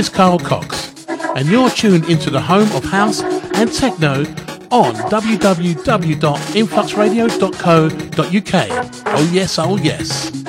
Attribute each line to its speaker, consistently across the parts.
Speaker 1: is Carl Cox, and you're tuned into the home of house and techno on www.influxradio.co.uk. Oh yes, oh yes.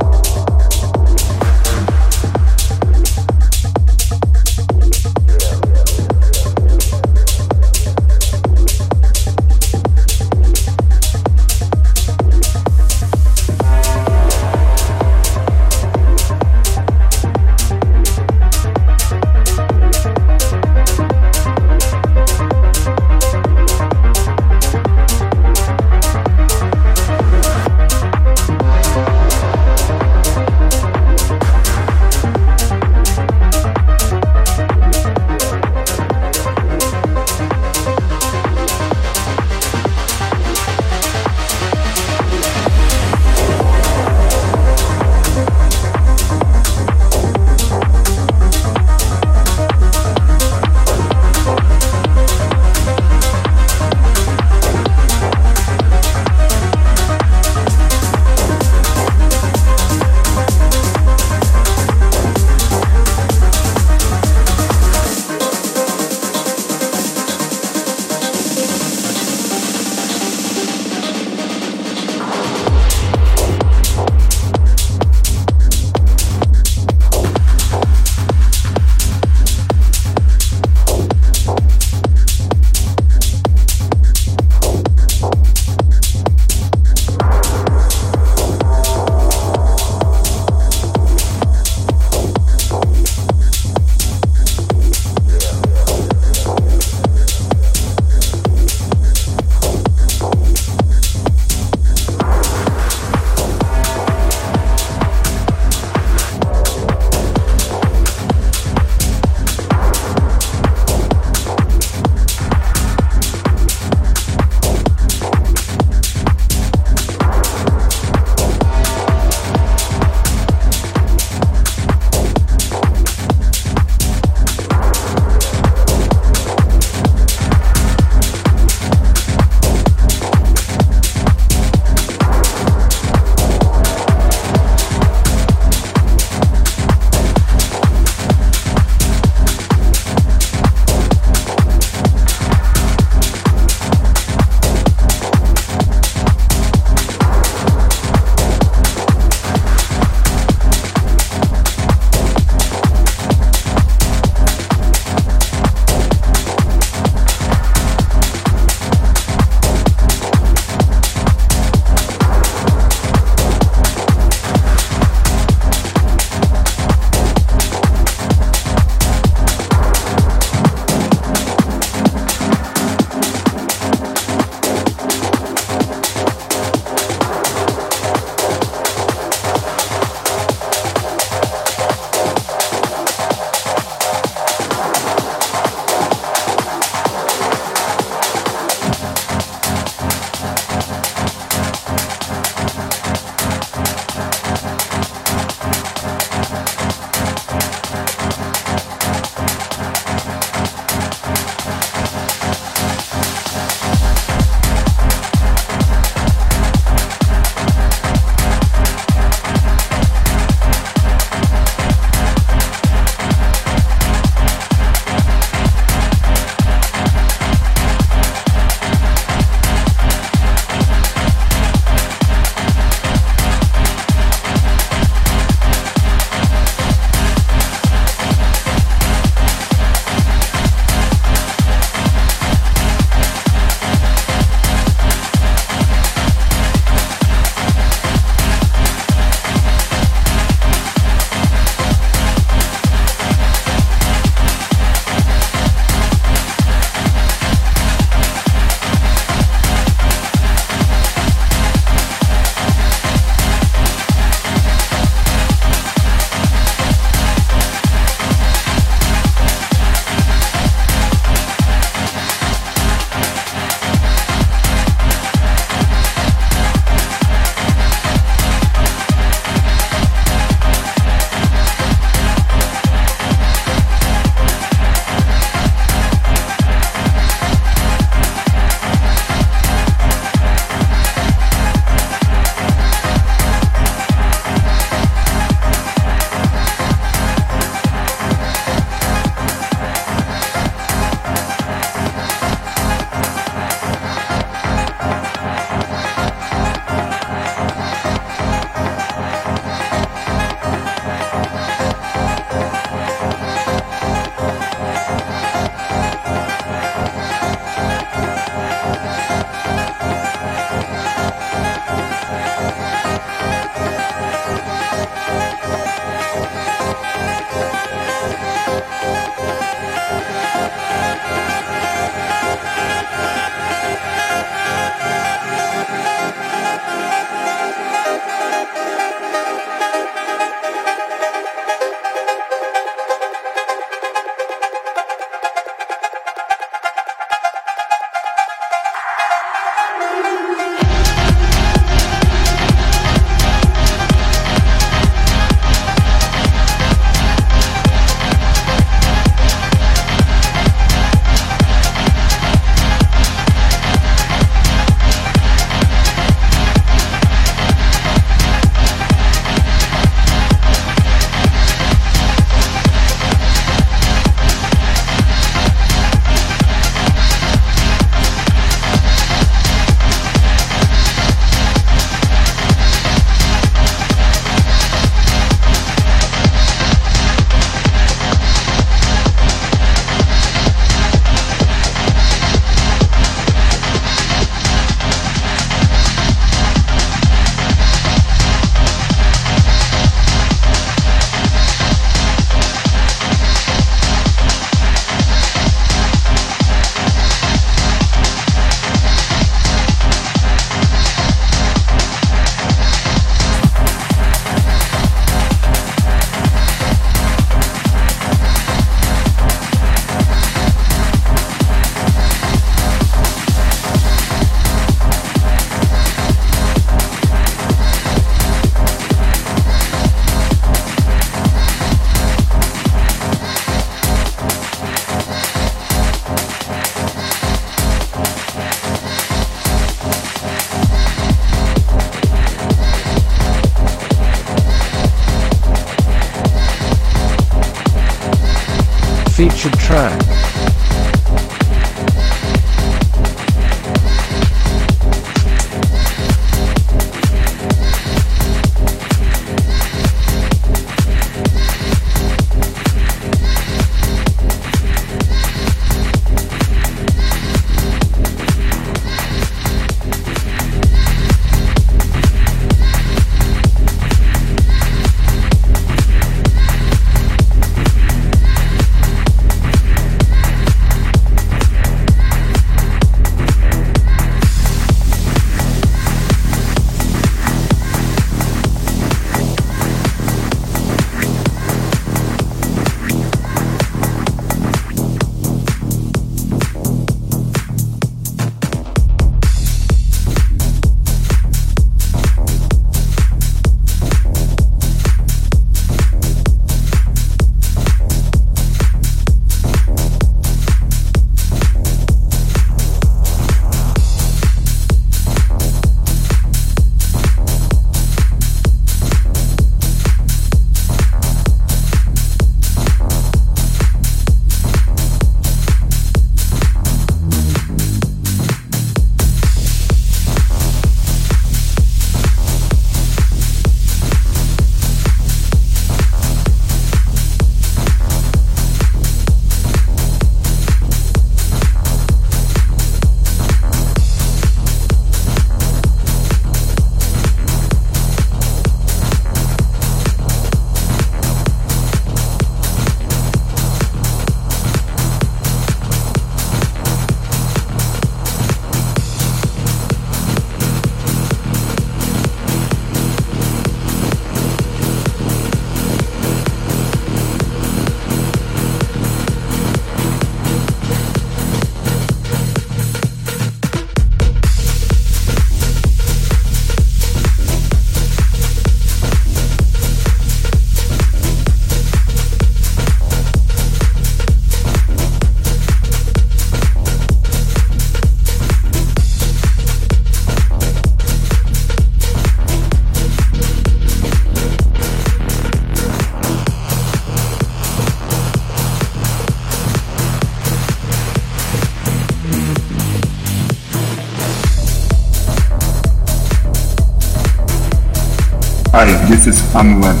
Speaker 2: This is Unwell,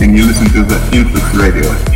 Speaker 2: and you listen to the Influx Radio.